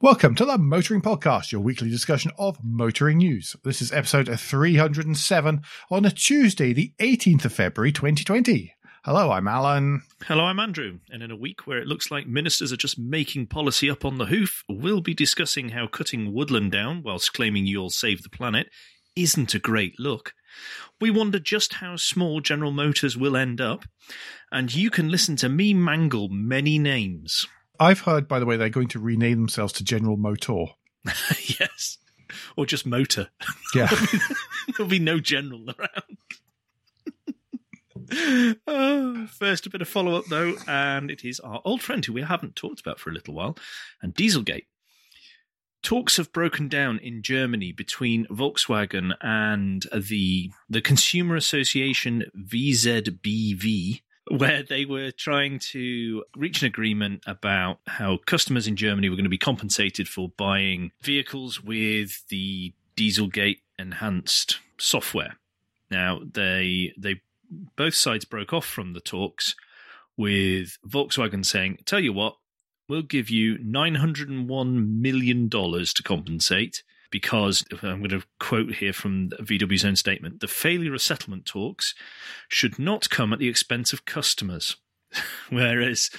Welcome to the Motoring Podcast, your weekly discussion of motoring news. This is episode 307 on a Tuesday, the 18th of February, 2020. Hello, I'm Alan. Hello, I'm Andrew. And in a week where it looks like ministers are just making policy up on the hoof, we'll be discussing how cutting woodland down whilst claiming you'll save the planet isn't a great look. We wonder just how small General Motors will end up, and you can listen to me mangle many names. I've heard, by the way, they're going to rename themselves to General Motor. yes. Or just motor. Yeah. There'll be no general around. oh, first, a bit of follow up, though, and it is our old friend who we haven't talked about for a little while, and Dieselgate. Talks have broken down in Germany between Volkswagen and the the consumer association VZBV, where they were trying to reach an agreement about how customers in Germany were going to be compensated for buying vehicles with the Dieselgate enhanced software. Now they they both sides broke off from the talks with Volkswagen saying, "Tell you what, we'll give you nine hundred and one million dollars to compensate." Because I'm going to quote here from VW's own statement: the failure of settlement talks should not come at the expense of customers. Whereas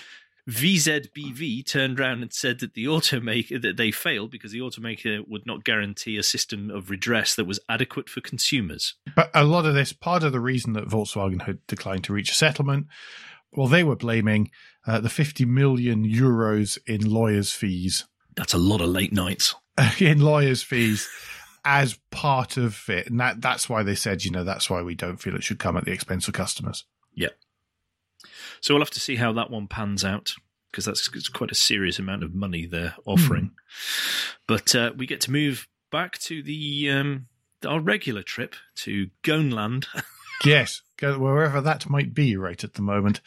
VZBV turned around and said that the automaker that they failed because the automaker would not guarantee a system of redress that was adequate for consumers. But a lot of this, part of the reason that Volkswagen had declined to reach a settlement, well, they were blaming uh, the 50 million euros in lawyers' fees. That's a lot of late nights. in lawyers' fees as part of it. And that, that's why they said, you know, that's why we don't feel it should come at the expense of customers. Yeah. So we'll have to see how that one pans out because that's it's quite a serious amount of money they're offering. Hmm. But uh, we get to move back to the um, our regular trip to Goneland. Yes, wherever that might be right at the moment.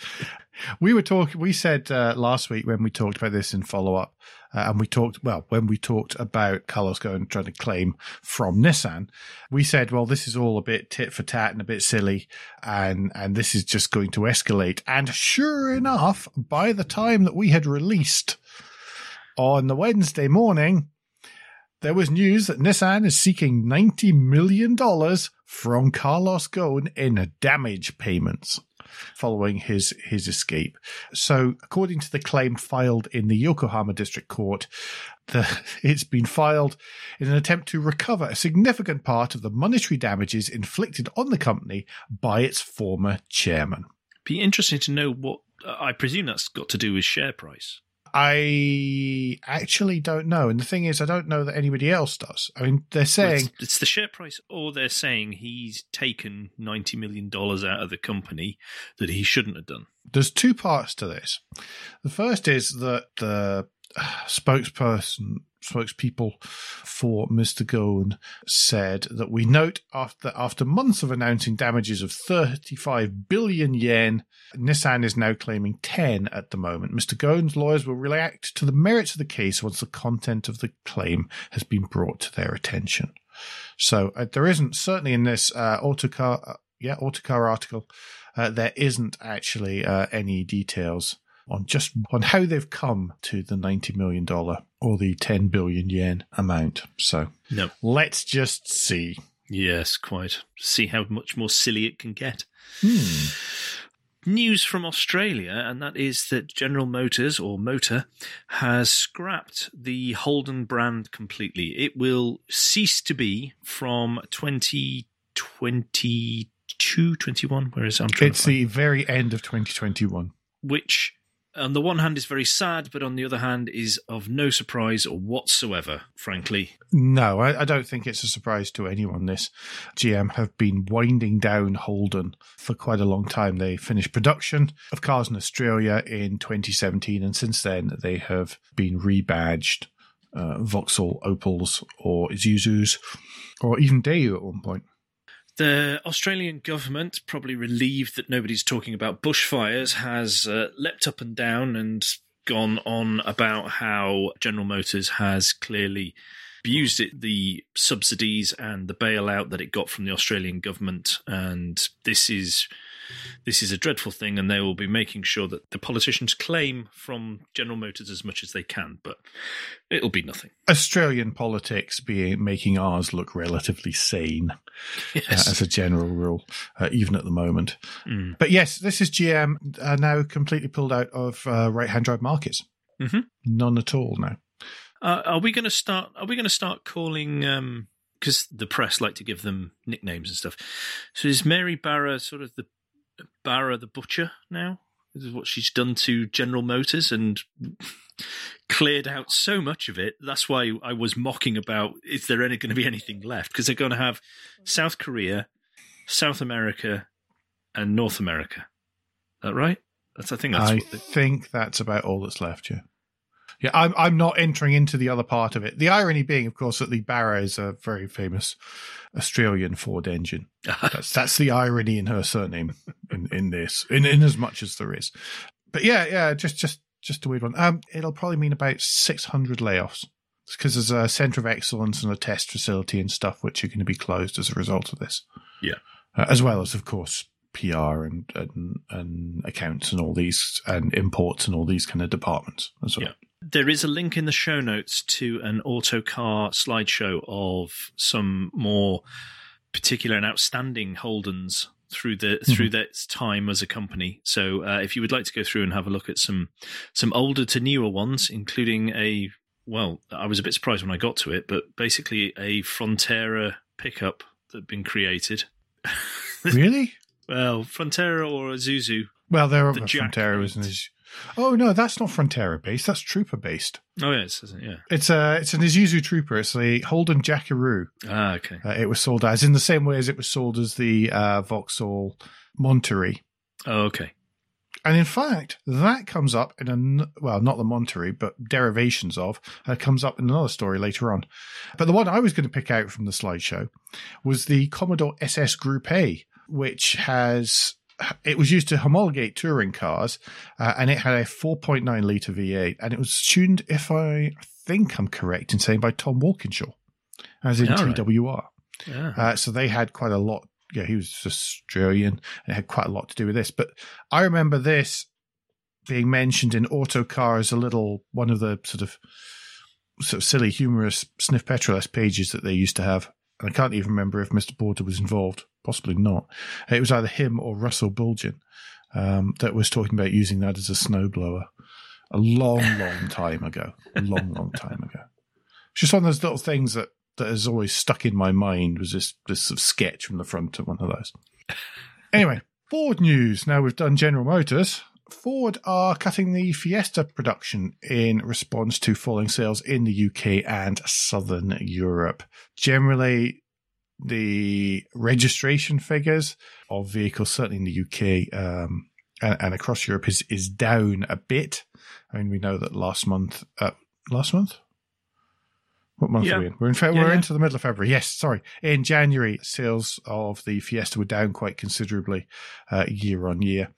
We were talking, we said uh, last week when we talked about this in follow up, uh, and we talked, well, when we talked about Carlos going trying to claim from Nissan, we said, well, this is all a bit tit for tat and a bit silly, and, and this is just going to escalate. And sure enough, by the time that we had released on the Wednesday morning, there was news that Nissan is seeking $90 million from Carlos Ghosn in damage payments following his, his escape. So, according to the claim filed in the Yokohama District Court, the, it's been filed in an attempt to recover a significant part of the monetary damages inflicted on the company by its former chairman. Be interesting to know what I presume that's got to do with share price. I actually don't know. And the thing is, I don't know that anybody else does. I mean, they're saying, it's, it's the share price, or they're saying he's taken ninety million dollars out of the company that he shouldn't have done. there's two parts to this. The first is that the spokesperson, spokespeople for Mr. Ghosn said that we note after after months of announcing damages of 35 billion yen, Nissan is now claiming 10 at the moment. Mr. Ghosn's lawyers will react to the merits of the case once the content of the claim has been brought to their attention. So uh, there isn't certainly in this uh, autocar, uh, yeah, autocar article uh, there isn't actually uh, any details on just on how they've come to the ninety million dollar or the ten billion yen amount. So No. let's just see. Yes, quite. See how much more silly it can get. Hmm. News from Australia, and that is that General Motors or Motor has scrapped the Holden brand completely. It will cease to be from 2022, 21. Where is it? I'm It's the very end of 2021. which on the one hand is very sad, but on the other hand is of no surprise whatsoever, frankly. No, I, I don't think it's a surprise to anyone. This GM have been winding down Holden for quite a long time. They finished production of cars in Australia in 2017, and since then they have been rebadged uh, Vauxhall Opels or Isuzus or even Daewoo at one point. The Australian government, probably relieved that nobody's talking about bushfires, has uh, leapt up and down and gone on about how General Motors has clearly abused it, the subsidies and the bailout that it got from the Australian government. And this is this is a dreadful thing, and they will be making sure that the politicians claim from General Motors as much as they can, but it'll be nothing. Australian politics being making ours look relatively sane, Yes. uh, as a general rule, uh, even at the moment. Mm. But yes, this is GM uh, now completely pulled out of uh, right-hand drive markets. Mhm. None at all now. Uh, are we going to start? Are we going to start calling? Because the press like to give them nicknames and stuff. So is Mary Barra sort of the Barra the butcher now? This is what she's done to General Motors and cleared out so much of it. That's why I was mocking about is there any going to be anything left? Because they're going to have South Korea, South America, and North America. Is that right? That's I think that's I what they, think that's about all that's left. Yeah, yeah. I'm I'm not entering into the other part of it. The irony being, of course, that the Barra is a very famous Australian Ford engine. That's that's the irony in her surname in, in this, in, in as much as there is. But yeah, yeah, just just just a weird one. Um, it'll probably mean about 600 layoffs because there's a centre of excellence and a test facility and stuff which are going to be closed as a result of this. Yeah. uh, as well as of course PR and, and and accounts and all these and imports and all these kind of departments as well. Yeah. There is a link in the show notes to an autocar slideshow of some more particular and outstanding Holdens through the through their time as a company. So uh, if you would like to go through and have a look at some some older to newer ones, including a well, I was a bit surprised when I got to it, but basically a Frontera pickup that had been created. really? Well, Frontera or Isuzu. Well, there are The Frontera, mate. isn't it? Oh no, that's not Frontera based. That's Trooper based. Oh yes, isn't it? yeah. It's a it's an Isuzu Trooper. It's a Holden Jackaroo. Ah, okay. Uh, it was sold as in the same way as it was sold as the uh, Vauxhall Monterey. Oh, okay. And in fact, that comes up in a well, not the Monterey, but derivations of. Uh, comes up in another story later on. But the one I was going to pick out from the slideshow was the Commodore SS Group A, which has it was used to homologate touring cars, uh, and it had a 4.9 liter V8, and it was tuned, if I think I'm correct in saying, by Tom Walkinshaw, as in All right. TWR. Yeah. Uh, so they had quite a lot. Yeah, he was Australian and it had quite a lot to do with this. But I remember this being mentioned in Autocar as a little one of the sort of sort of silly, humorous sniff petrol pages that they used to have. And I can't even remember if Mr. Porter was involved. Possibly not. It was either him or Russell Bulgin um, that was talking about using that as a snowblower a long, long time ago. A long, long time ago. It's just one of those little things that that has always stuck in my mind was this this sort of sketch from the front of one of those. Anyway, Ford news. Now we've done General Motors. Ford are cutting the Fiesta production in response to falling sales in the UK and Southern Europe. Generally, the registration figures of vehicles, certainly in the UK um, and, and across Europe, is is down a bit. I mean, we know that last month, uh, last month, what month Yeah. are we in? We're in. Fe- Yeah, we're yeah. into the middle of February. Yes, sorry. In January, sales of the Fiesta were down quite considerably uh, year on year.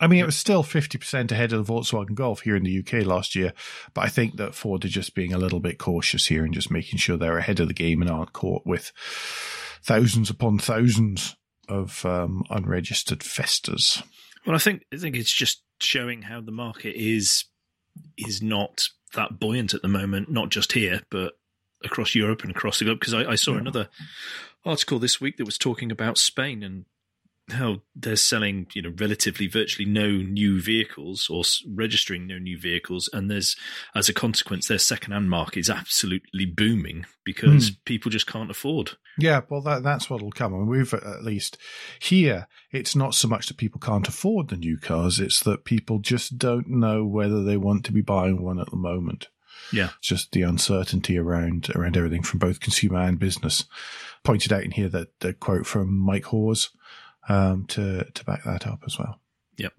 I mean, it was still 50% ahead of the Volkswagen Golf here in the UK last year, but I think that Ford are just being a little bit cautious here and just making sure they're ahead of the game and aren't caught with thousands upon thousands of um, unregistered Fiestas. Well, I think I think it's just showing how the market is is not that buoyant at the moment, not just here, but across Europe and across the globe. Because I, I saw Yeah. another article this week that was talking about Spain and how they're selling, you know, relatively virtually no new vehicles or s- registering no new vehicles, and there's as a consequence their second-hand market is absolutely booming because hmm. people just can't afford. Yeah, well, that that's what'll come. And we've at least here, it's not so much that people can't afford the new cars; it's that people just don't know whether they want to be buying one at the moment. Yeah. It's just the uncertainty around around everything from both consumer and business. Pointed out in here that the quote from Mike Hawes um, to to back that up as well. Yep.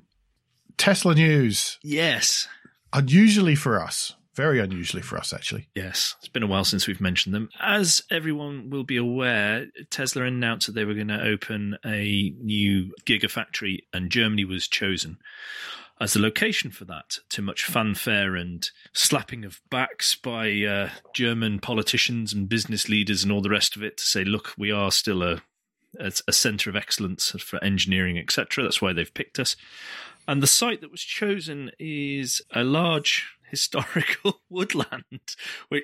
Tesla news, Yes. unusually for us, very unusually for us actually. Yes, it's been a while since we've mentioned them. As everyone will be aware, Tesla announced that they were going to open a new gigafactory, and Germany was chosen. as the location for that to much fanfare and slapping of backs by uh, German politicians and business leaders and all the rest of it to say, look, we are still a a, a centre of excellence for engineering, etc. That's why they've picked us. And the site that was chosen is a large historical woodland, which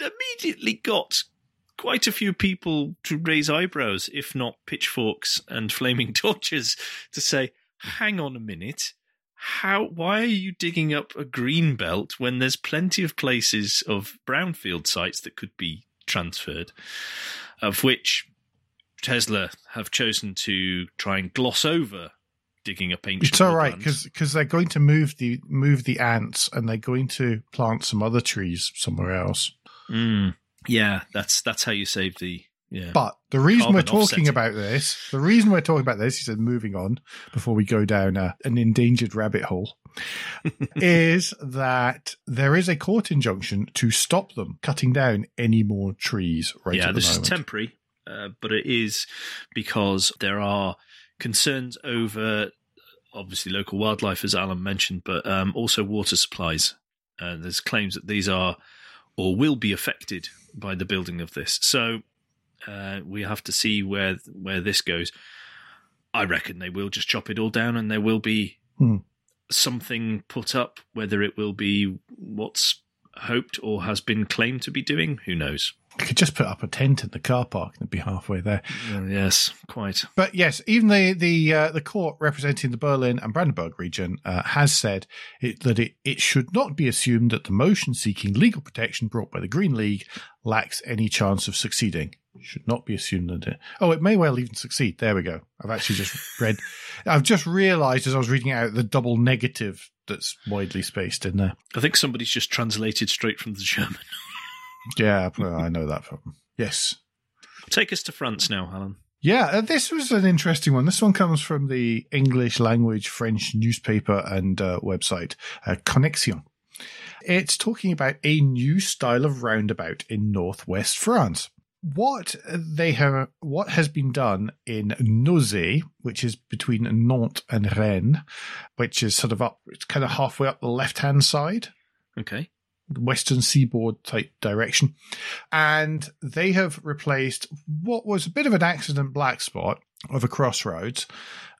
immediately got quite a few people to raise eyebrows, if not pitchforks and flaming torches, to say, hang on a minute. How? Why are you digging up a green belt when there's plenty of places of brownfield sites that could be transferred, of which Tesla have chosen to try and gloss over digging up ancient. It's all right because they're going to move the move the ants and they're going to plant some other trees somewhere else. Mm, yeah, that's that's how you save the. Yeah. But the reason we're talking offsetting. about this, the reason we're talking about this, he said, moving on before we go down a, an endangered rabbit hole, is that there is a court injunction to stop them cutting down any more trees right yeah, this moment. is temporary, uh, but it is because there are concerns over obviously local wildlife, as Alan mentioned, but um, also water supplies. Uh, there's claims that these are or will be affected by the building of this. So uh, we have to see where where this goes. I reckon they will just chop it all down, and there will be hmm. something put up. Whether it will be what's hoped or has been claimed to be doing, who knows? You could just put up a tent in the car park and it'd be halfway there. Yes, quite. But yes, even the the uh, the court representing the Berlin and Brandenburg region uh, has said it, that it, it should not be assumed that the motion seeking legal protection brought by the Green League lacks any chance of succeeding. should not be assumed that it. Oh, it may well even succeed. There we go. I've actually just read. I've just realised as I was reading out the double negative that's widely spaced in there. I think somebody's just translated straight from the German. yeah, I know that problem. Yes. Take us to France now, Alan. Yeah, uh, this was an interesting one. This one comes from the English language French newspaper and uh, website, uh, Connexion. It's talking about a new style of roundabout in northwest France. What they have, what has been done in Nozay, which is between Nantes and Rennes, which is sort of up, it's kind of halfway up the left hand side. Okay western seaboard type direction. And they have replaced what was a bit of an accident black spot of a crossroads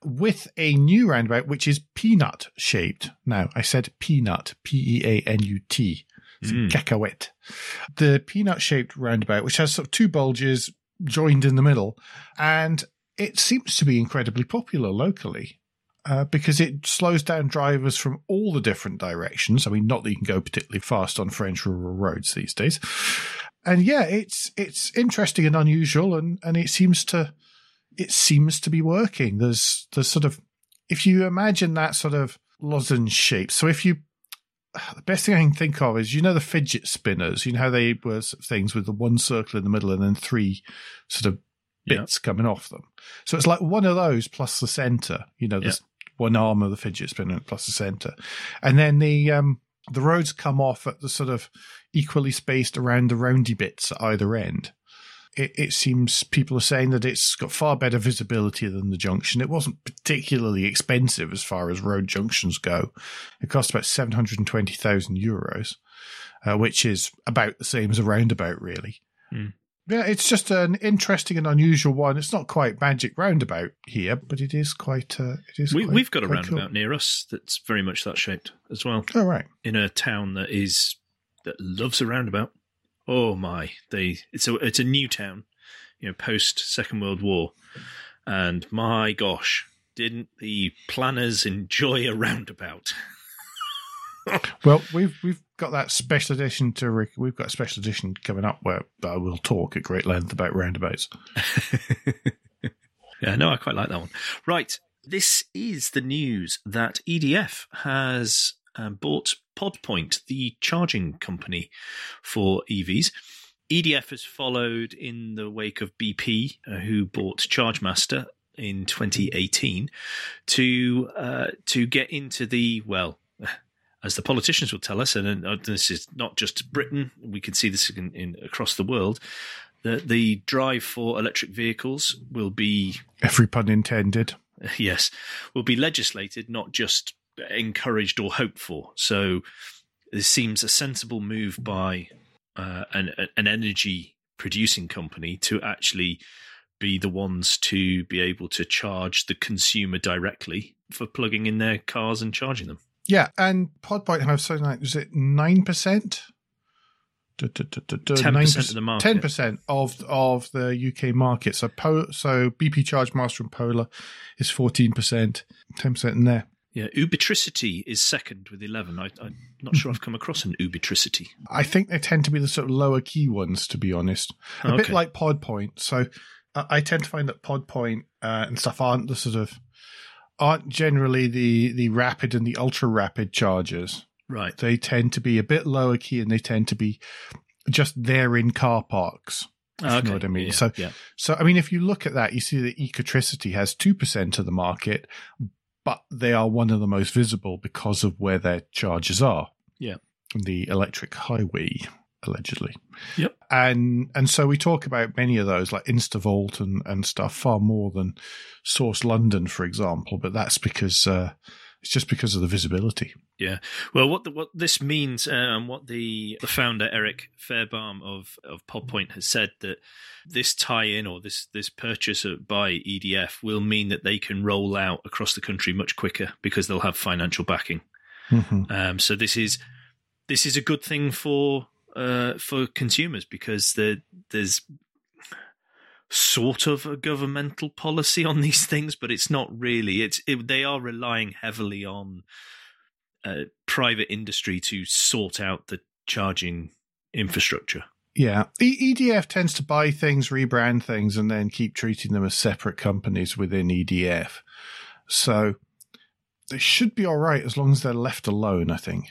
with a new roundabout, which is peanut shaped. Now, I said peanut, P E A N U T. Mm. Cacahuete. The peanut shaped roundabout, which has sort of two bulges joined in the middle. And it seems to be incredibly popular locally uh, because it slows down drivers from all the different directions. I mean, not that you can go particularly fast on French rural roads these days. And yeah, it's it's interesting and unusual, and and it seems to it seems to be working. There's there's sort of if you imagine that sort of lozenge shape. So if you the best thing I can think of is you know the fidget spinners. You know how they were things with the one circle in the middle and then three sort of bits yeah. coming off them. So it's like one of those plus the center. You know, there's one arm of the fidget spinner plus the center, and then the um, the roads come off at the sort of equally spaced around the roundy bits at either end. It, it, seems people are saying that it's got far better visibility than the junction. It wasn't particularly expensive as far as road junctions go. It cost about seven hundred and twenty thousand euros, uh, which is about the same as a roundabout, really. Mm. Yeah, it's just an interesting and unusual one. It's not quite magic roundabout here, but it is quite. Uh, it is. We, we've got a roundabout cool. near us that's very much that shaped as well. Oh right, in a town that is that loves a roundabout. Oh my, they it's a it's a new town, you know, post Second World War, and my gosh, didn't the planners enjoy a roundabout? well, we've we've got that special edition to Rick. we've got a special edition coming up where I will talk at great length about roundabouts. yeah, no, I quite like that one. Right, this is the news that EDF has um, bought PodPoint, the charging company for EVs. EDF has followed in the wake of BP, uh, who bought ChargeMaster in 2018, to uh, to get into the well as the politicians will tell us, and uh, this is not just Britain, we can see this in, in across the world. The, the drive for electric vehicles will be every pun intended. Yes, will be legislated, not just encouraged or hoped for. So this seems a sensible move by uh, an, an energy producing company to actually be the ones to be able to charge the consumer directly for plugging in their cars and charging them. Yeah, and Podpoint have something like is it nine percent? Ten percent of the market. Ten percent of of the UK market. So po- so BP Charge Master and Polar is fourteen percent. Ten percent in there. Yeah, Ubitricity is second with eleven. I, I'm not sure I've come across an Ubitricity. I think they tend to be the sort of lower key ones, to be honest. A bit like Podpoint. So uh, I tend to find that Podpoint uh, and stuff aren't the sort of aren't generally the the rapid and the ultra rapid chargers. Right. They tend to be a bit lower key and they tend to be just there in car parks. If you know what I mean. Yeah, so yeah. so I mean if you look at that, you see that Ecotricity has two percent of the market, but they are one of the most visible because of where their charges are. Yeah. The electric highway, allegedly. Yep. And and so we talk about many of those like Instavolt and, and stuff far more than Source London, for example, but that's because uh, it's just because of the visibility. Yeah. Well, what the, what this means, uh, and what the the founder Eric Fairbairn of of Podpoint has said that this tie-in or this this purchase by EDF will mean that they can roll out across the country much quicker because they'll have financial backing. Um, so this is this is a good thing for uh, for consumers because there there's sort of a governmental policy on these things, but it's not really. It's it, they are relying heavily on uh, private industry to sort out the charging infrastructure. Yeah. E- EDF tends to buy things, rebrand things, and then keep treating them as separate companies within EDF. So they should be all right as long as they're left alone, I think.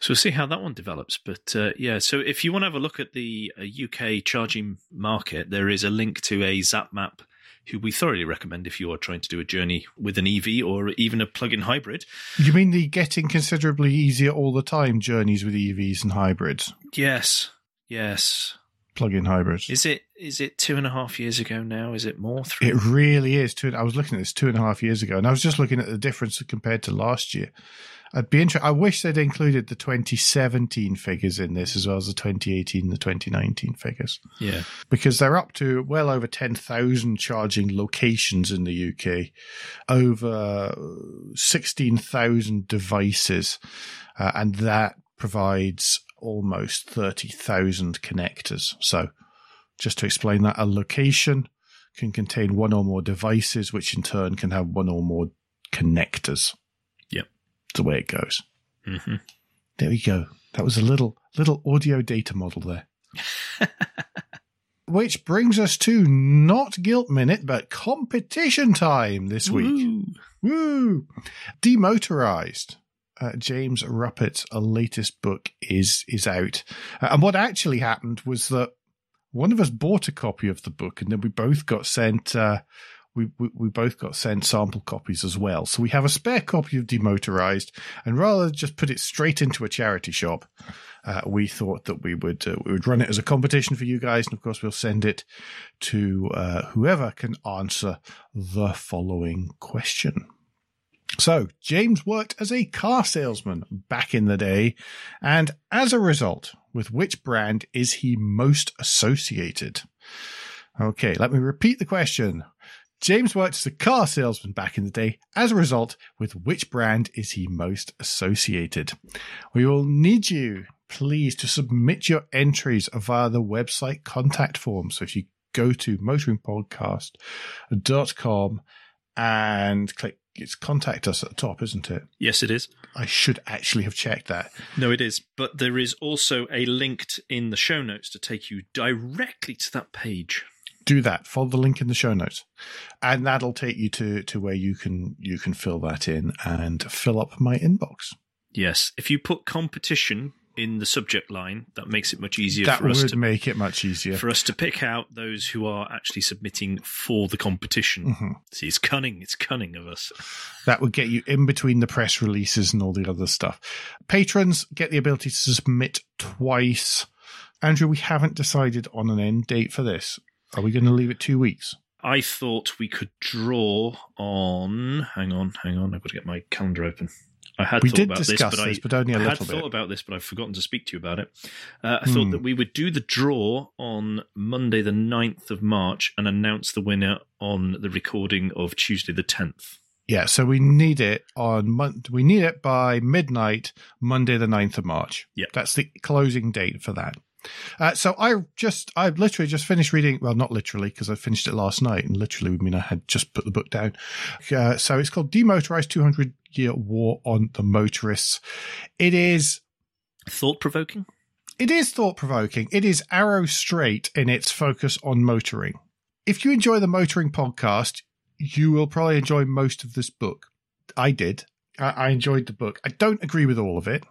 So we'll see how that one develops. But uh, yeah, so if you want to have a look at the uh, UK charging market, there is a link to a Zap map who we thoroughly recommend if you are trying to do a journey with an EV or even a plug-in hybrid. You mean the getting considerably easier all the time journeys with EVs and hybrids, Yes, yes. plug-in hybrids? Is it is it two and a half years ago now? Is it more? Three? It really is. Two, I was looking at this two and a half years ago, and I was just looking at the difference compared to last year. I'd be interested. I wish they'd included the 2017 figures in this as well as the 2018 and the 2019 figures yeah. because they're up to well over 10,000 charging locations in the UK, over 16,000 devices, uh, and that provides almost 30,000 connectors. So, just to explain that, a location can contain one or more devices, which in turn can have one or more connectors. The way it goes. hmm There we go. That was a little little audio data model there. Which brings us to not guilt minute, but competition time this week. Woo! Demotorized. Uh, James Ruppert's uh, latest book is is out, Uh, and what actually happened was that one of us bought a copy of the book, and then we both got sent. Uh, we, we we both got sent sample copies as well, so we have a spare copy of Demotorized. And rather than just put it straight into a charity shop, uh, we thought that we would uh, we would run it as a competition for you guys, and of course we'll send it to uh, whoever can answer the following question. So, James worked as a car salesman back in the day, and as a result, with which brand is he most associated? Okay, let me repeat the question. James worked as a car salesman back in the day. As a result, with which brand is he most associated? We will need you, please, to submit your entries via the website contact form. So if you go to motoringpodcast.com and click it's contact us at the top, isn't it? Yes, it is. I should actually have checked that. No, it is. But there is also a link in the show notes to take you directly to that page. Do that. Follow the link in the show notes, and that'll take you to to where you can you can fill that in and fill up my inbox. Yes. If you put competition in the subject line, that makes it much easier that for us would to make it much easier. for us to pick out those who are actually submitting for the competition. Mhm. See, it's cunning. It's cunning of us. That would get you in between the press releases and all the other stuff. Patrons get the ability to submit twice. Andrew, we haven't decided on an end date for this. Are we going to leave it two weeks? I thought we could draw on. Hang on, hang on. I've got to get my calendar open. I had we thought did about discuss this, but this, I, but only a I had little thought bit. about this, but I've forgotten to speak to you about it. Uh, I thought Hmm. that we would do the draw on Monday, the 9th of March, and announce the winner on the recording of Tuesday, the 10th. Yeah, so we need it on Mon- we need it by midnight, Monday the 9th of March. Yep. That's the closing date for that. Uh, so I just I've literally just finished reading well not literally because I finished it last night and literally I mean I had just put the book down. Uh, so it's called Demotorized 200 Year War on the Motorists. It is Thought provoking? it is thought provoking. It is arrow straight in its focus on motoring. If you enjoy the motoring podcast, you will probably enjoy most of this book. I did. I, I enjoyed the book. I don't agree with all of it.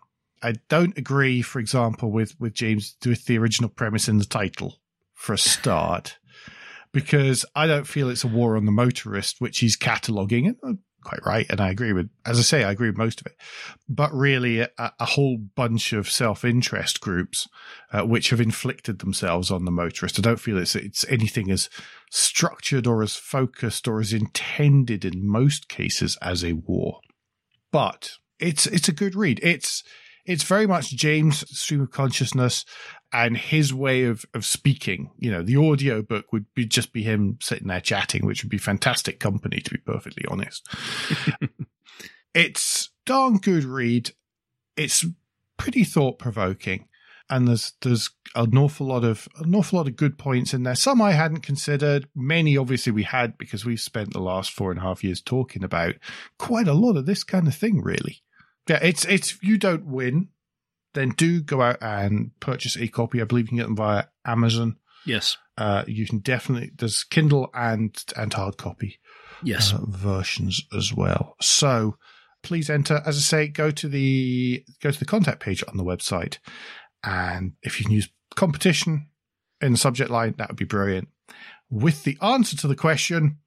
I don't agree, for example, with, with James with the original premise in the title for a start, because I don't feel it's a war on the motorist, which he's uh, quite right. And I agree with, as I say, I agree with most of it but really a, a whole bunch of self-interest groups uh, which have inflicted themselves on the motorist. I don't feel it's it's anything as structured or as focused or as intended in most cases as a war. But it's it's a good read. It's it's very much James' stream of consciousness and his way of, of speaking. You know, the audio book would be just be him sitting there chatting, which would be fantastic company, to be perfectly honest. it's darn good read. It's pretty thought provoking, and there's there's an awful lot of an awful lot of good points in there. Some I hadn't considered. Many obviously we had because we've spent the last four and a half years talking about quite a lot of this kind of thing. Really, yeah. It's it's if you don't win, then do go out and purchase a copy. I believe you can get them via Amazon. Yes. Uh, you can definitely there's Kindle and and hard copy Yes. uh, versions as well. So please enter. As I say, go to the go to the contact page on the website, and if you can use competition in the subject line, that would be brilliant. With the answer to the question,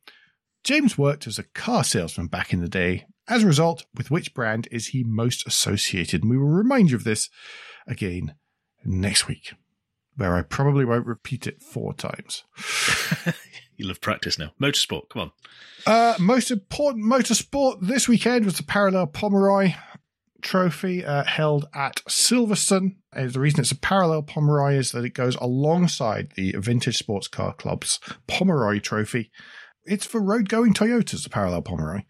James worked as a car salesman back in the day. As a result, with which brand is he most associated? And we will remind you of this again next week, where I probably won't repeat it four times. You'll have practice now. Motorsport, come on. Uh, most important motorsport this weekend was the Parallel Pomeroy Trophy uh, held at Silverstone. Uh, the reason it's a Parallel Pomeroy is that it goes alongside the Vintage Sports Car Club's Pomeroy Trophy. It's for road going Toyotas, the Parallel Pomeroy.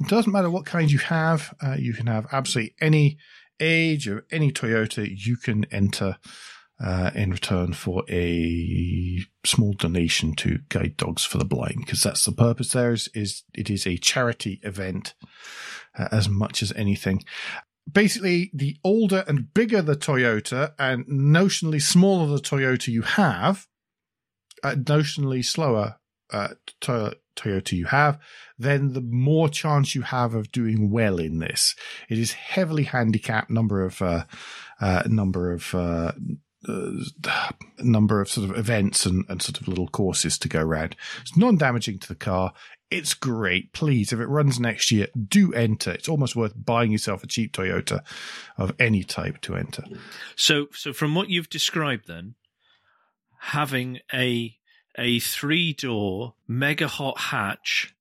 It doesn't matter what kind you have, uh, you can have absolutely any age of any Toyota you can enter uh, in return for a small donation to Guide Dogs for the Blind, because that's the purpose. There is, is it is a charity event uh, as much as anything. Basically, the older and bigger the Toyota, and notionally smaller the Toyota you have, uh, notionally slower uh, to- Toyota you have, then the more chance you have of doing well in this. It is heavily handicapped number of uh, uh, number of uh, uh, number of sort of events and, and sort of little courses to go around. It's non-damaging to the car. It's great. Please, if it runs next year, do enter. It's almost worth buying yourself a cheap Toyota of any type to enter. So, so from what you've described, then having a a three door mega hot hatch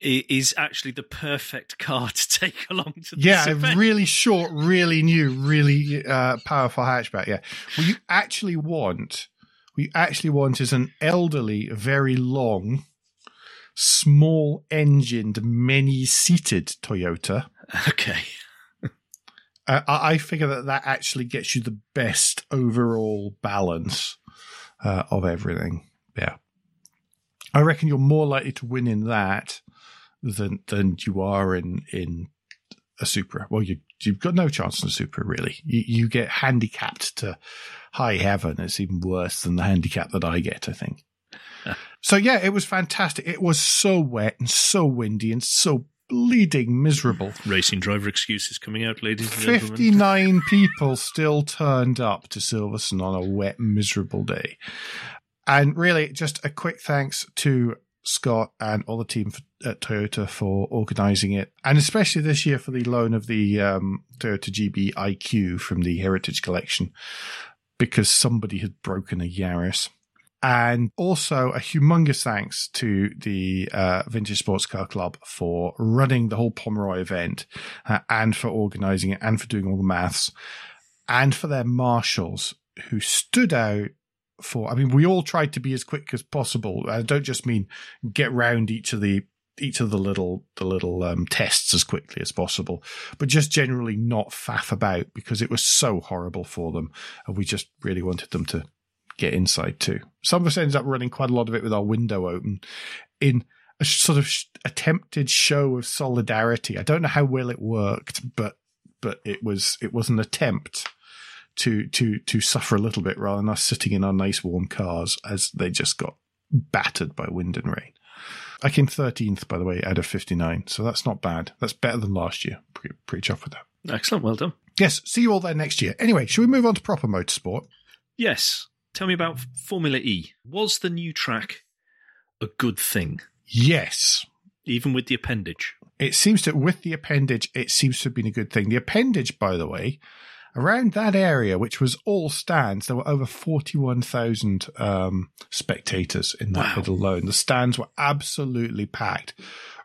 is actually the perfect car to take along to Yeah, a event. really short, really new, really uh, powerful hatchback. Yeah, what you actually want, what you actually want is an elderly, very long, small engined, many seated Toyota. okay. Uh, I I figure that that actually gets you the best overall balance uh, of everything. Yeah, I reckon you're more likely to win in that than than you are in in a Supra. Well, you you've got no chance in a Supra really. You you get handicapped to high heaven. It's even worse than the handicap that I get. I think. so yeah, it was fantastic. It was so wet and so windy and so bleeding miserable. Racing driver excuses coming out, ladies and gentlemen. 59 people still turned up to Silverstone on a wet, miserable day. And really, just a quick thanks to Scott and all the team at Toyota for organising it, and especially this year for the loan of the um, Toyota GB IQ from the Heritage Collection, because somebody had broken a Yaris. And also a humongous thanks to the uh, Vintage Sports Car Club for running the whole Pomeroy event uh, and for organizing it and for doing all the maths and for their marshals who stood out for, I mean, we all tried to be as quick as possible. I don't just mean get round each of the each of the little the little um, tests as quickly as possible, but just generally not faff about because it was so horrible for them, and we just really wanted them to get inside too. Some of us ended up running quite a lot of it with our window open in a sort of attempted show of solidarity. I don't know how well it worked, but but it was it was an attempt to to to suffer a little bit rather than us sitting in our nice warm cars as they just got battered by wind and rain. I came 13th, by the way, out of 59, so that's not bad. That's better than last year. Pretty, pretty chuffed with that. Excellent, well done. Yes, see you all there next year. Anyway, should we move on to proper motorsport? Yes. Tell me about Formula E. Was the new track a good thing? Yes. Even with the appendage? It seems to, with the appendage, it seems to have been a good thing. The appendage, by the way, around that area, which was all stands, there were over 41,000 um, spectators in that Wow. bit alone. The stands were absolutely packed.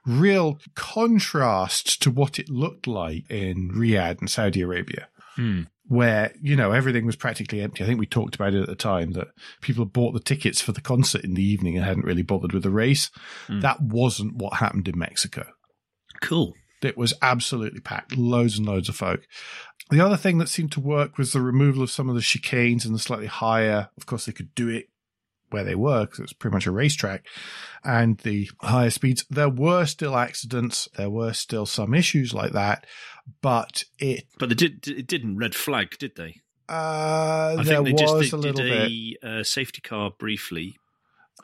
Real contrast to what it looked like in Riyadh and Saudi Arabia, Hmm. Where, you know, everything was practically empty. I think we talked about it at the time that people had bought the tickets for the concert in the evening and hadn't really bothered with the race. Hmm. That wasn't what happened in Mexico. Cool. It was absolutely packed, loads and loads of folk. The other thing that seemed to work was the removal of some of the chicanes and the slightly higher. Of course, they could do it where they were because it's pretty much a racetrack and the higher speeds. There were still accidents. There were still some issues like that, but it, But they did, it didn't red flag, did they? uh, I there think they was just a little did a uh, safety car briefly,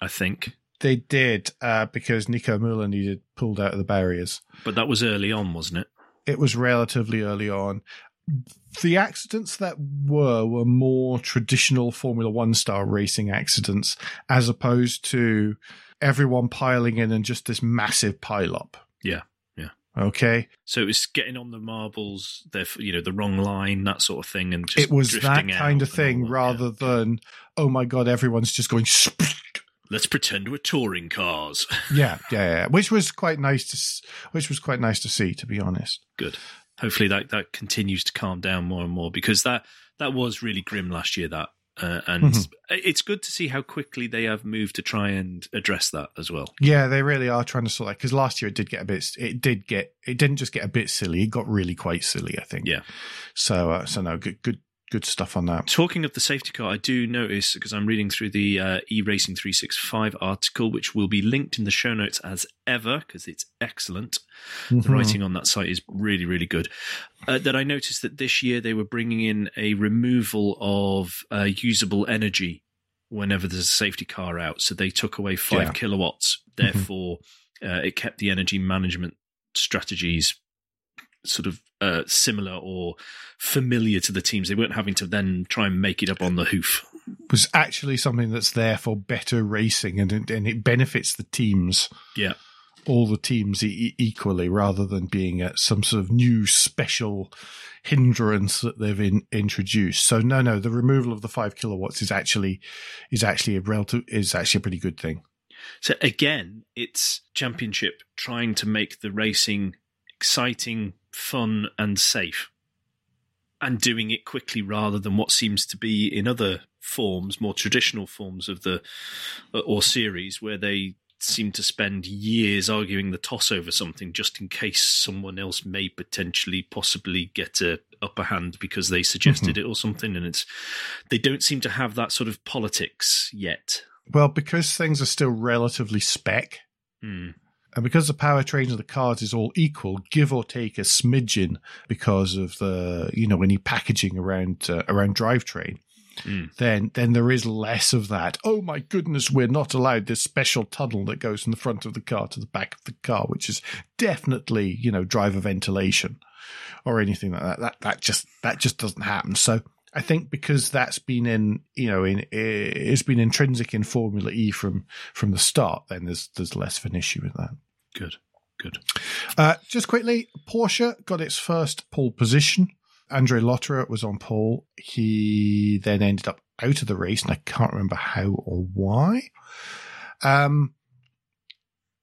I think. They did, uh, because Nico Muller needed pulled out of the barriers. But that was early on, wasn't it? it was relatively early on. The accidents that were were more traditional Formula One style racing accidents, as opposed to everyone piling in and just this massive pile up. Yeah, yeah. Okay, So it was getting on the marbles, the you know the wrong line, that sort of thing, and just it was that kind of thing that, rather yeah. than oh my god, everyone's just going. Let's pretend we're touring cars. Yeah, yeah, yeah, which was quite nice to, which was quite nice to see, to be honest. Good. Hopefully that that continues to calm down more and more because that that was really grim last year. That uh, and Mhm. it's good to see how quickly they have moved to try and address that as well. Yeah, they really are trying to sort that because last year it did get a bit. It did get. It didn't just get a bit silly. It got really quite silly. I think. Yeah. So, uh, so no, good, good, good stuff on that. Talking of the safety car, I do notice because I'm reading through the uh, eRacing 365 article, which will be linked in the show notes as ever because it's excellent. The Mhm. writing on that site is really, really good. Uh, that I noticed that this year they were bringing in a removal of uh, usable energy whenever there's a safety car out. So they took away five Yeah. kilowatts. Therefore, uh, it kept the energy management strategies sort of uh, similar or familiar to the teams. They weren't having to then try and make it up on the hoof. was actually something that's there for better racing, and it, and it benefits the teams. Yeah. All the teams e- equally, rather than being at some sort of new special hindrance that they've in, introduced. So no, no, the removal of the five kilowatts is actually is actually a relative is actually a pretty good thing. So again, it's championship trying to make the racing exciting, fun, and safe, and doing it quickly rather than what seems to be in other forms, more traditional forms of the or series, where they seem to spend years arguing the toss over something just in case someone else may potentially possibly get a upper hand because they suggested it or something. And it's they don't seem to have that sort of politics yet. Well, because things are still relatively spec, Hmm. And because the powertrains of the cars is all equal, give or take a smidgen because of the, you know, any packaging around, uh, around drivetrain, Mm. then, then there is less of that. Oh my goodness, we're not allowed this special tunnel that goes from the front of the car to the back of the car, which is definitely, you know, driver ventilation or anything like that. That, that just, that just doesn't happen. So, I think because that's been in, you know, in it's been intrinsic in Formula E from from the start, then there's there's less of an issue with that. Good good Uh, just quickly, Porsche got its first pole position. Andre Lotterer was on pole. He then ended up out of the race, and I can't remember how or why. Um,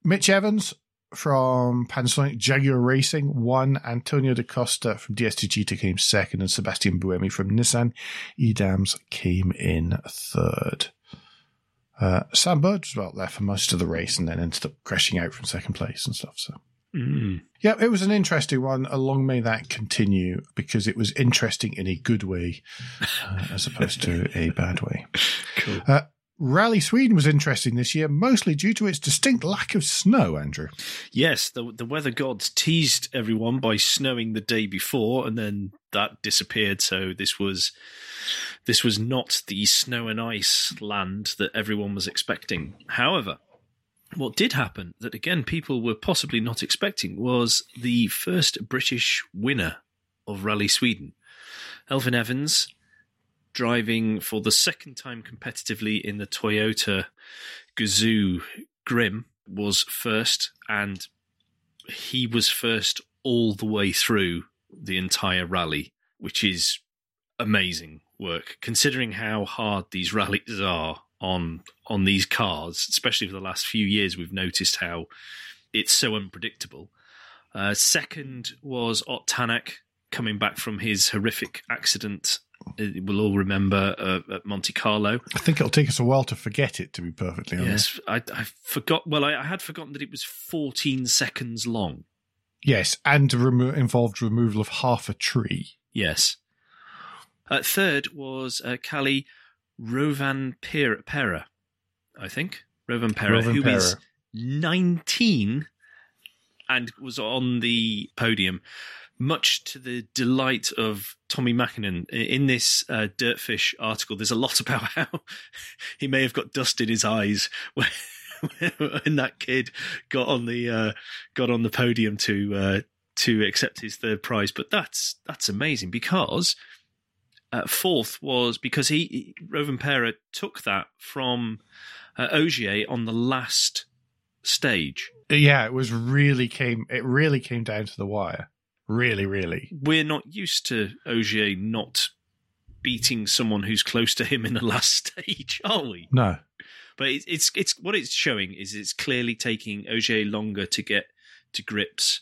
Mitch Evans from Panasonic Jaguar Racing won. Antonio da Costa from DSTG came second, and Sebastian Buemi from Nissan e.dams came in third. Uh, Sam Bird was out there for most of the race and then ended up crashing out from second place and stuff. So, Mm. yeah, it was an interesting one. A long may that continue because it was interesting in a good way uh, as opposed to a bad way. Cool. Uh, Rally Sweden was interesting this year, mostly due to its distinct lack of snow, Andrew. Yes, the the weather gods teased everyone by snowing the day before, and then that disappeared. So this was this was not the snow and ice land that everyone was expecting. However, what did happen that again people were possibly not expecting was the first British winner of Rally Sweden, Elfyn Evans, driving for the second time competitively in the Toyota Gazoo Grim was first, and he was first all the way through the entire rally, which is amazing work considering how hard these rallies are on on these cars, especially for the last few years. We've noticed how it's so unpredictable. Uh, second was Ott Tanak coming back from his horrific accident. uh, We'll all remember uh, at Monte Carlo. I think it'll take us a while to forget it, to be perfectly honest. Yes, I, I forgot. Well, I, I had forgotten that it was 14 seconds long. Yes, and remo- involved removal of half a tree. Yes. Uh, third was uh, Kali Rovan Pera, I think. Rovanperä, who is Rovanperä. 19 and was on the podium, much to the delight of Tommi Mäkinen. In this uh, Dirtfish article, there's a lot about how he may have got dust in his eyes when, when that kid got on the uh, got on the podium to uh, to accept his third prize. But that's that's amazing because uh, fourth was because he, he Rovanperä took that from uh, Ogier on the last stage. Yeah, it was really came. It really came down to the wire. Really, really. We're not used to Ogier not beating someone who's close to him in the last stage, are we? No. But it's it's, it's what it's showing is it's clearly taking Ogier longer to get to grips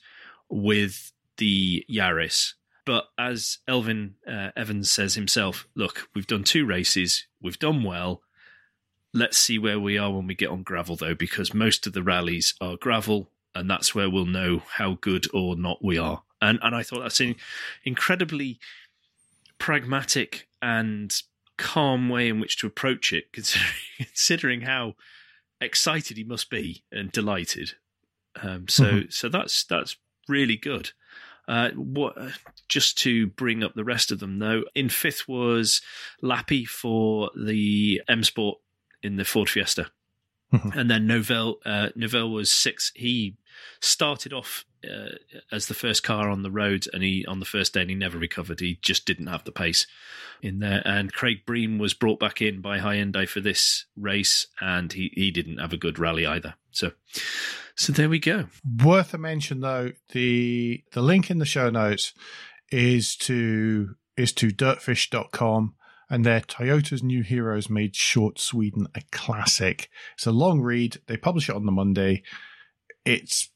with the Yaris. But as Elfyn uh, Evans says himself, look, we've done two races, we've done well. Let's see where we are when we get on gravel, though, because most of the rallies are gravel, and that's where we'll know how good or not we are. And and I thought that's an incredibly pragmatic and calm way in which to approach it, considering, considering how excited he must be and delighted. Um, so Mhm. so that's that's really good. Uh, what just to bring up the rest of them though? In fifth was Lappi for the M Sport in the Ford Fiesta, Mhm. and then Neuville uh, Neuville was sixth. He started off uh, as the first car on the road, and he on the first day and he never recovered. He just didn't have the pace in there. And Craig Breen was brought back in by Hyundai for this race, and he he didn't have a good rally either. So so there we go. Worth a mention though, the the link in the show notes is to is to dirtfish.com and their Toyota's New Heroes made short Sweden a classic. It's a long read. They publish it on the Monday. It's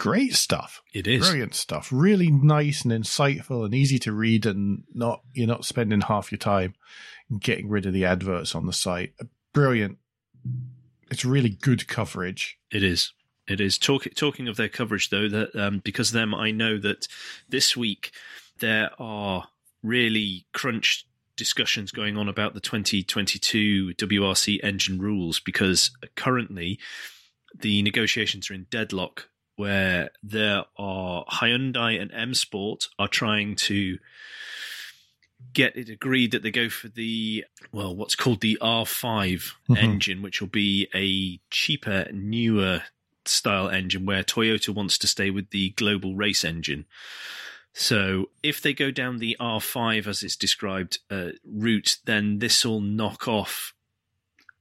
great stuff. It is. Brilliant stuff. Really nice and insightful and easy to read and not you're not spending half your time getting rid of the adverts on the site. Brilliant. It's really good coverage. It is. It is. Talk, talking of their coverage, though, that um, because of them, I know that this week there are really crunch discussions going on about the 2022 WRC engine rules because currently the negotiations are in deadlock where there are Hyundai and M Sport are trying to get it agreed that they go for the well what's called the R5 Mhm. engine which will be a cheaper newer style engine where Toyota wants to stay with the global race engine so if they go down the R5 as it's described uh, route then this will knock off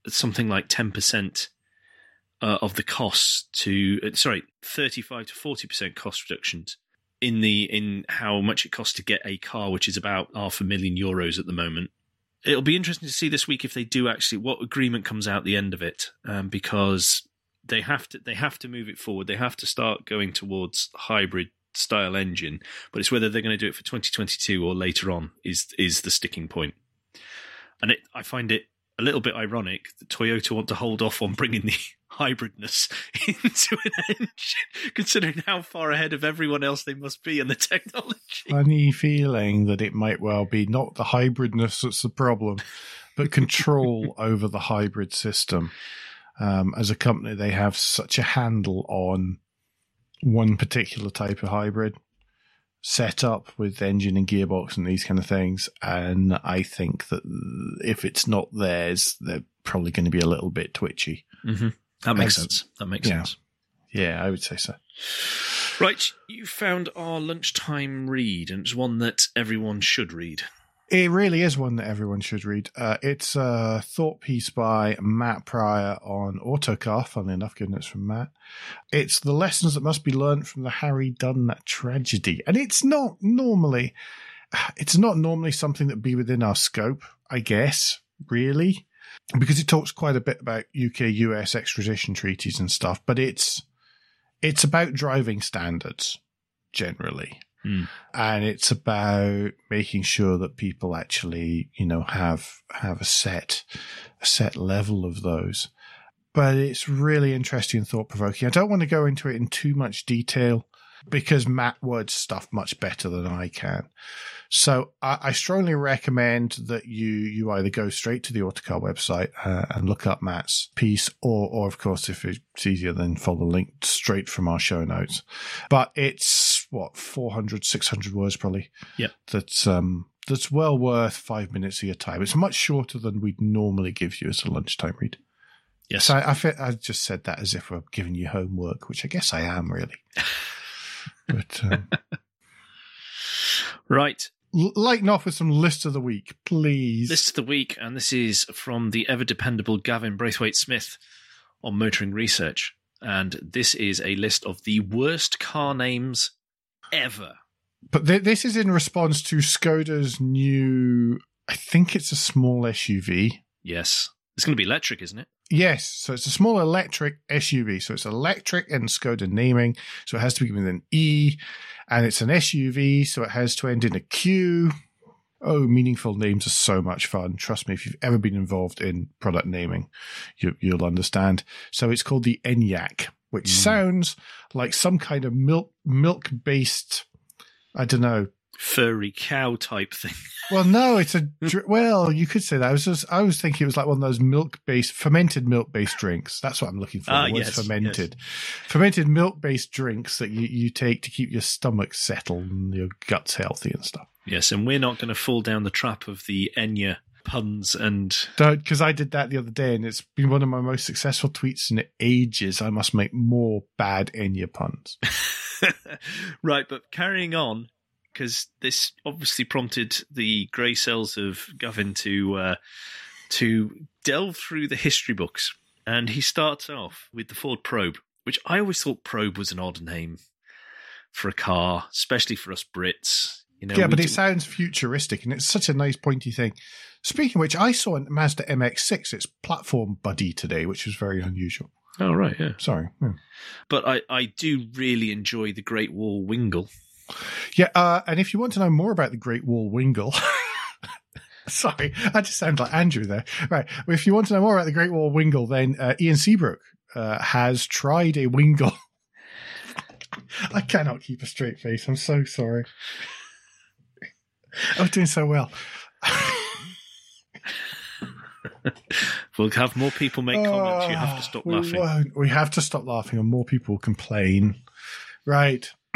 something like 10% uh, of the costs to uh, sorry 35 to 40% cost reductions in the in how much it costs to get a car which is about half a million euros at the moment it'll be interesting to see this week if they do actually what agreement comes out the end of it, um, because they have to they have to move it forward. They have to start going towards hybrid style engine, but it's whether they're going to do it for 2022 or later on is is the sticking point. And it, I find it a little bit ironic that Toyota want to hold off on bringing the hybridness into an engine, considering how far ahead of everyone else they must be in the technology. Funny feeling that it might well be not the hybridness that's the problem, but control over the hybrid system. Um, as a company, they have such a handle on one particular type of hybrid set up with engine and gearbox and these kind of things. And I think that if it's not theirs, they're probably going to be a little bit twitchy. Mm-hmm. That makes As- sense. That makes yeah. sense. Yeah, I would say so. Right, you found our lunchtime read, and it's one that everyone should read. It really is one that everyone should read. Uh, it's a thought piece by Matt Prior on Autocar, funnily enough, given it's from Matt. It's the lessons that must be learned from the Harry Dunn tragedy. And it's not normally, it's not normally something that would be within our scope, I guess, really, because it talks quite a bit about UK US extradition treaties and stuff, but it's, it's about driving standards generally. Hmm. And it's about making sure that people actually you know have have a set a set level of those. But it's really interesting and thought provoking i don't want to go into it in too much detail because matt words stuff much better than i can. So I, I strongly recommend that you you either go straight to the autocar website uh, and look up matt's piece or or of course if it's easier then follow the link straight from our show notes. But it's what 400 600 words probably? Yep. that's um that's well worth five minutes of your time. It's much shorter than we'd normally give you as a lunchtime read. Yes. so I, I, I just said that as if we're giving you homework which i guess i am really but um, right. lighten off with some list of the week please List of the week, and this is from the ever dependable Gavin Braithwaite Smith on Motoring Research. And this is a list of the worst car names ever. but th- this is in response to skoda's new i think it's a small suv Yes. It's going to be electric, isn't it? Yes, so it's a small electric SUV. So it's electric and Skoda naming, so it has to be given an E, and it's an SUV, so it has to end in a Q. Oh, meaningful names are so much fun. Trust me, if you've ever been involved in product naming, you, you'll understand. So it's called the Enyaq, which Mm. sounds like some kind of milk milk based. I don't know. Furry cow type thing. Well, no, it's a well. You could say that. I was just, I was thinking it was like one of those milk based, fermented milk based drinks. That's what I'm looking for. Ah, yes, fermented, fermented milk based drinks that you, you take to keep your stomach settled and your guts healthy and stuff. Yes, and we're not going to fall down the trap of the Enya puns and Because I did that the other day, and it's been one of my most successful tweets in ages. I must make more bad Enya puns. right, but carrying on because this obviously prompted the grey cells of Gavin to uh, to delve through the history books, and he starts off with the Ford Probe, which I always thought Probe was an odd name for a car, especially for us Brits. You know, yeah, but do- it sounds futuristic, and it's such a nice pointy thing. Speaking of which, I saw a Mazda MX-6, its platform buddy today, which was very unusual. oh right, yeah. Sorry. Yeah. But I I do really enjoy the Great Wall Wingle. Yeah, uh, and if you want to know more about the Great Wall Wingle, sorry, I just sound like Andrew there. Right, well, if you want to know more about the Great Wall Wingle, then uh, Ian Seabrook uh, has tried a Wingle. I cannot keep a straight face. I'm so sorry. I was doing so well. We'll have more people make comments. You have to stop Oh, we laughing. We have to stop laughing, and more people complain. Right.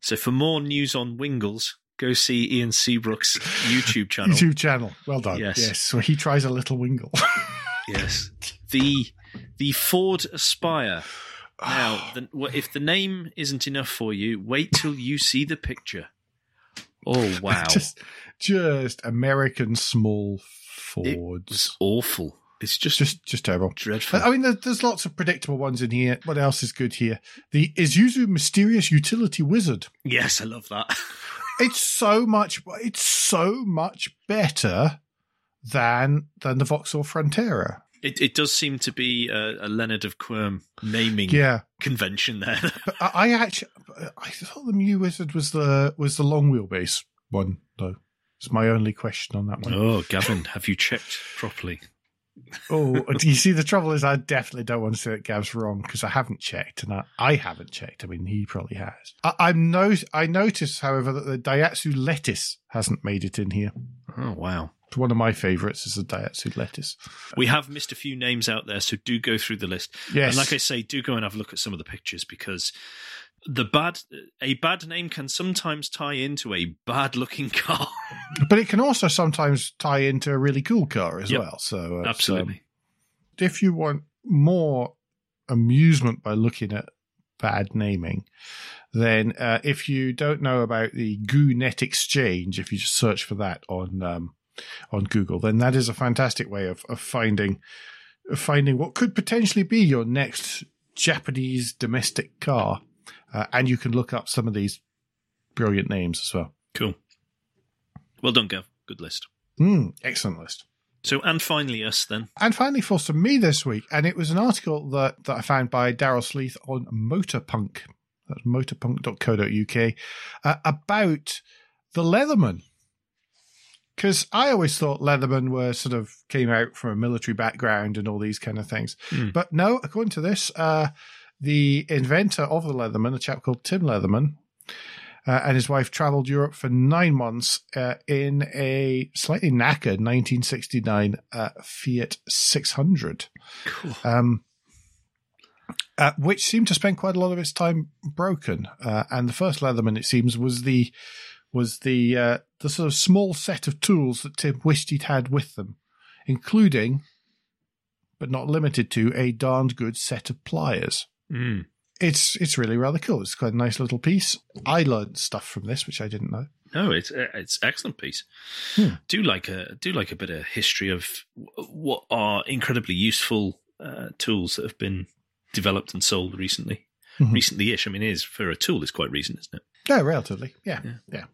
So for more news on Wingles, go see Ian Seabrook's YouTube channel. YouTube channel. Well done. Yes. Yes. So he tries a little Wingle. Yes, the the Ford Aspire. Now, the, if the name isn't enough for you, wait till you see the picture. Oh wow, just just American small it Fords. was awful. It's just, just just terrible. dreadful. I mean, there, there's lots of predictable ones in here. What else is good here? The Isuzu Mysterious Utility Wizard. yes, I love that. It's so much. It's so much better than than the Vauxhall Frontera. It, it does seem to be a, a Leonard of Quirm naming Yeah, convention there. but I, I actually I thought the MU Wizard was the was the long wheelbase one though. It's my only question on that one. oh, Gavin, have you checked properly? Oh, uh, you see, the trouble is, I definitely don't want to say that Gav's wrong because I haven't checked, and I, I haven't checked. I mean, he probably has. I, I'm no, I noticed, however, that the Daihatsu lettuce hasn't made it in here. Oh, wow. One of my favourites is the Daihatsu lettuce. We have missed a few names out there, so do go through the list. Yes, And like I say, do go and have a look at some of the pictures because the bad a bad name can sometimes tie into a bad looking car. but it can also sometimes tie into a really cool car as Yep. well. So it's, Absolutely. um, if you want more amusement by looking at bad naming, then uh, if you don't know about the GooNet Exchange, if you just search for that on um, on Google, then that is a fantastic way of, of finding of finding what could potentially be your next Japanese domestic car, uh, and you can look up some of these brilliant names as well. cool. Well done, Gav. Good list. Mm, excellent list. So, and finally, us then. And finally, for some me this week, and it was an article that, that I found by Daryl Sleeth on Motorpunk, that's motorpunk.co.uk, uh, about the Leatherman. Because I always thought Leatherman were sort of came out from a military background and all these kind of things. Hmm. But no, according to this, uh, the inventor of the Leatherman, a chap called Tim Leatherman, uh, and his wife traveled Europe for nine months uh, in a slightly knackered 1969 uh, Fiat 600, Cool. um, uh, which seemed to spend quite a lot of its time broken. Uh, and the first Leatherman, it seems, was the was the uh, the sort of small set of tools that Tim wished he'd had with them, including, but not limited to, a darned good set of pliers Mm. it's it's really rather cool. It's quite a nice little piece. I learned stuff from this, which I didn't know. No, it's it's excellent piece. Hmm. Do like a do like a bit of history of what are incredibly useful uh, tools that have been developed and sold recently. Mhm. Recently-ish. I mean, is for a tool, is quite recent, isn't it? Yeah, relatively. Yeah, Yeah. yeah,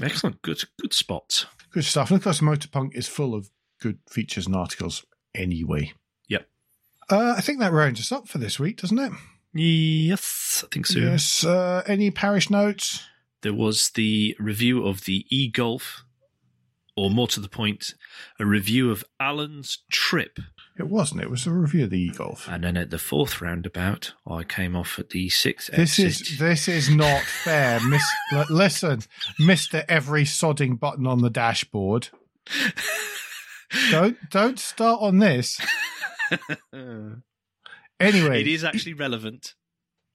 Excellent. Good good spots. good stuff. And of course, Motorpunk is full of good features and articles anyway. Uh, I think that rounds us up for this week, doesn't it? Yes, I think so. Yes. Uh, any parish notes? There was the review of the e-golf, or more to the point, a review of Alan's trip. It wasn't. It was a review of the e-golf. And then at the fourth roundabout, I came off at the sixth This exit. is this is not fair. Miss, l- listen, Mister Every sodding button on the dashboard. Don't don't start on this. Anyway, It is actually relevant.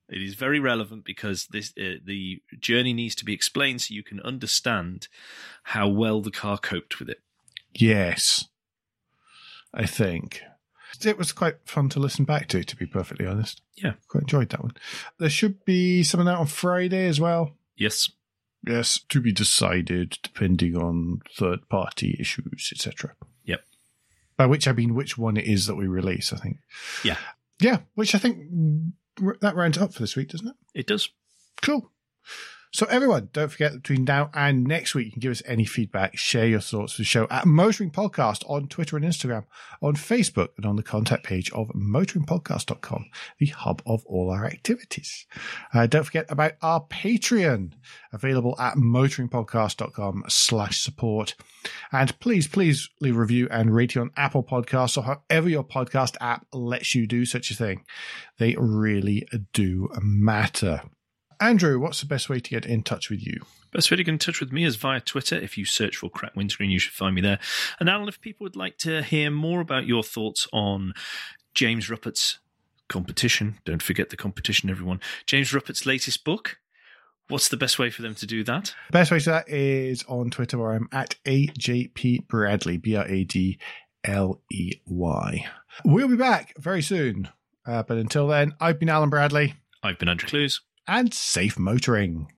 It is very relevant because this uh, the journey needs to be explained so you can understand how well the car coped with it. Yes, I think it was quite fun to listen back to. To be perfectly honest, Yeah. quite enjoyed that one. There should be something out on Friday as well. Yes, Yes, to be decided depending on third party issues, etc. By which I mean which one it is that we release. I think. Yeah. Yeah, which I think that rounds up for this week, doesn't it? it does. Cool. So everyone, don't forget between now and next week, you can give us any feedback, share your thoughts with the show at Motoring Podcast on Twitter and Instagram, on Facebook, and on the contact page of motoringpodcast.com, the hub of all our activities. Uh, don't forget about our Patreon, available at motoringpodcast.com slash support. And please, please leave a review and rating on Apple Podcasts or however your podcast app lets you do such a thing. They really do matter. Andrew, what's the best way to get in touch with you? Best way to get in touch with me is via Twitter. If you search for Crack Windscreen, you should find me there. And Alan, if people would like to hear more about your thoughts on James Ruppert's competition, don't forget the competition, everyone. James Ruppert's latest book. What's the best way for them to do that? Best way to that is on Twitter where I'm at AJP Bradley, B R A D L E Y. We'll be back very soon. Uh, but until then, I've been Alan Bradley I've been Andrew Clues. And safe motoring.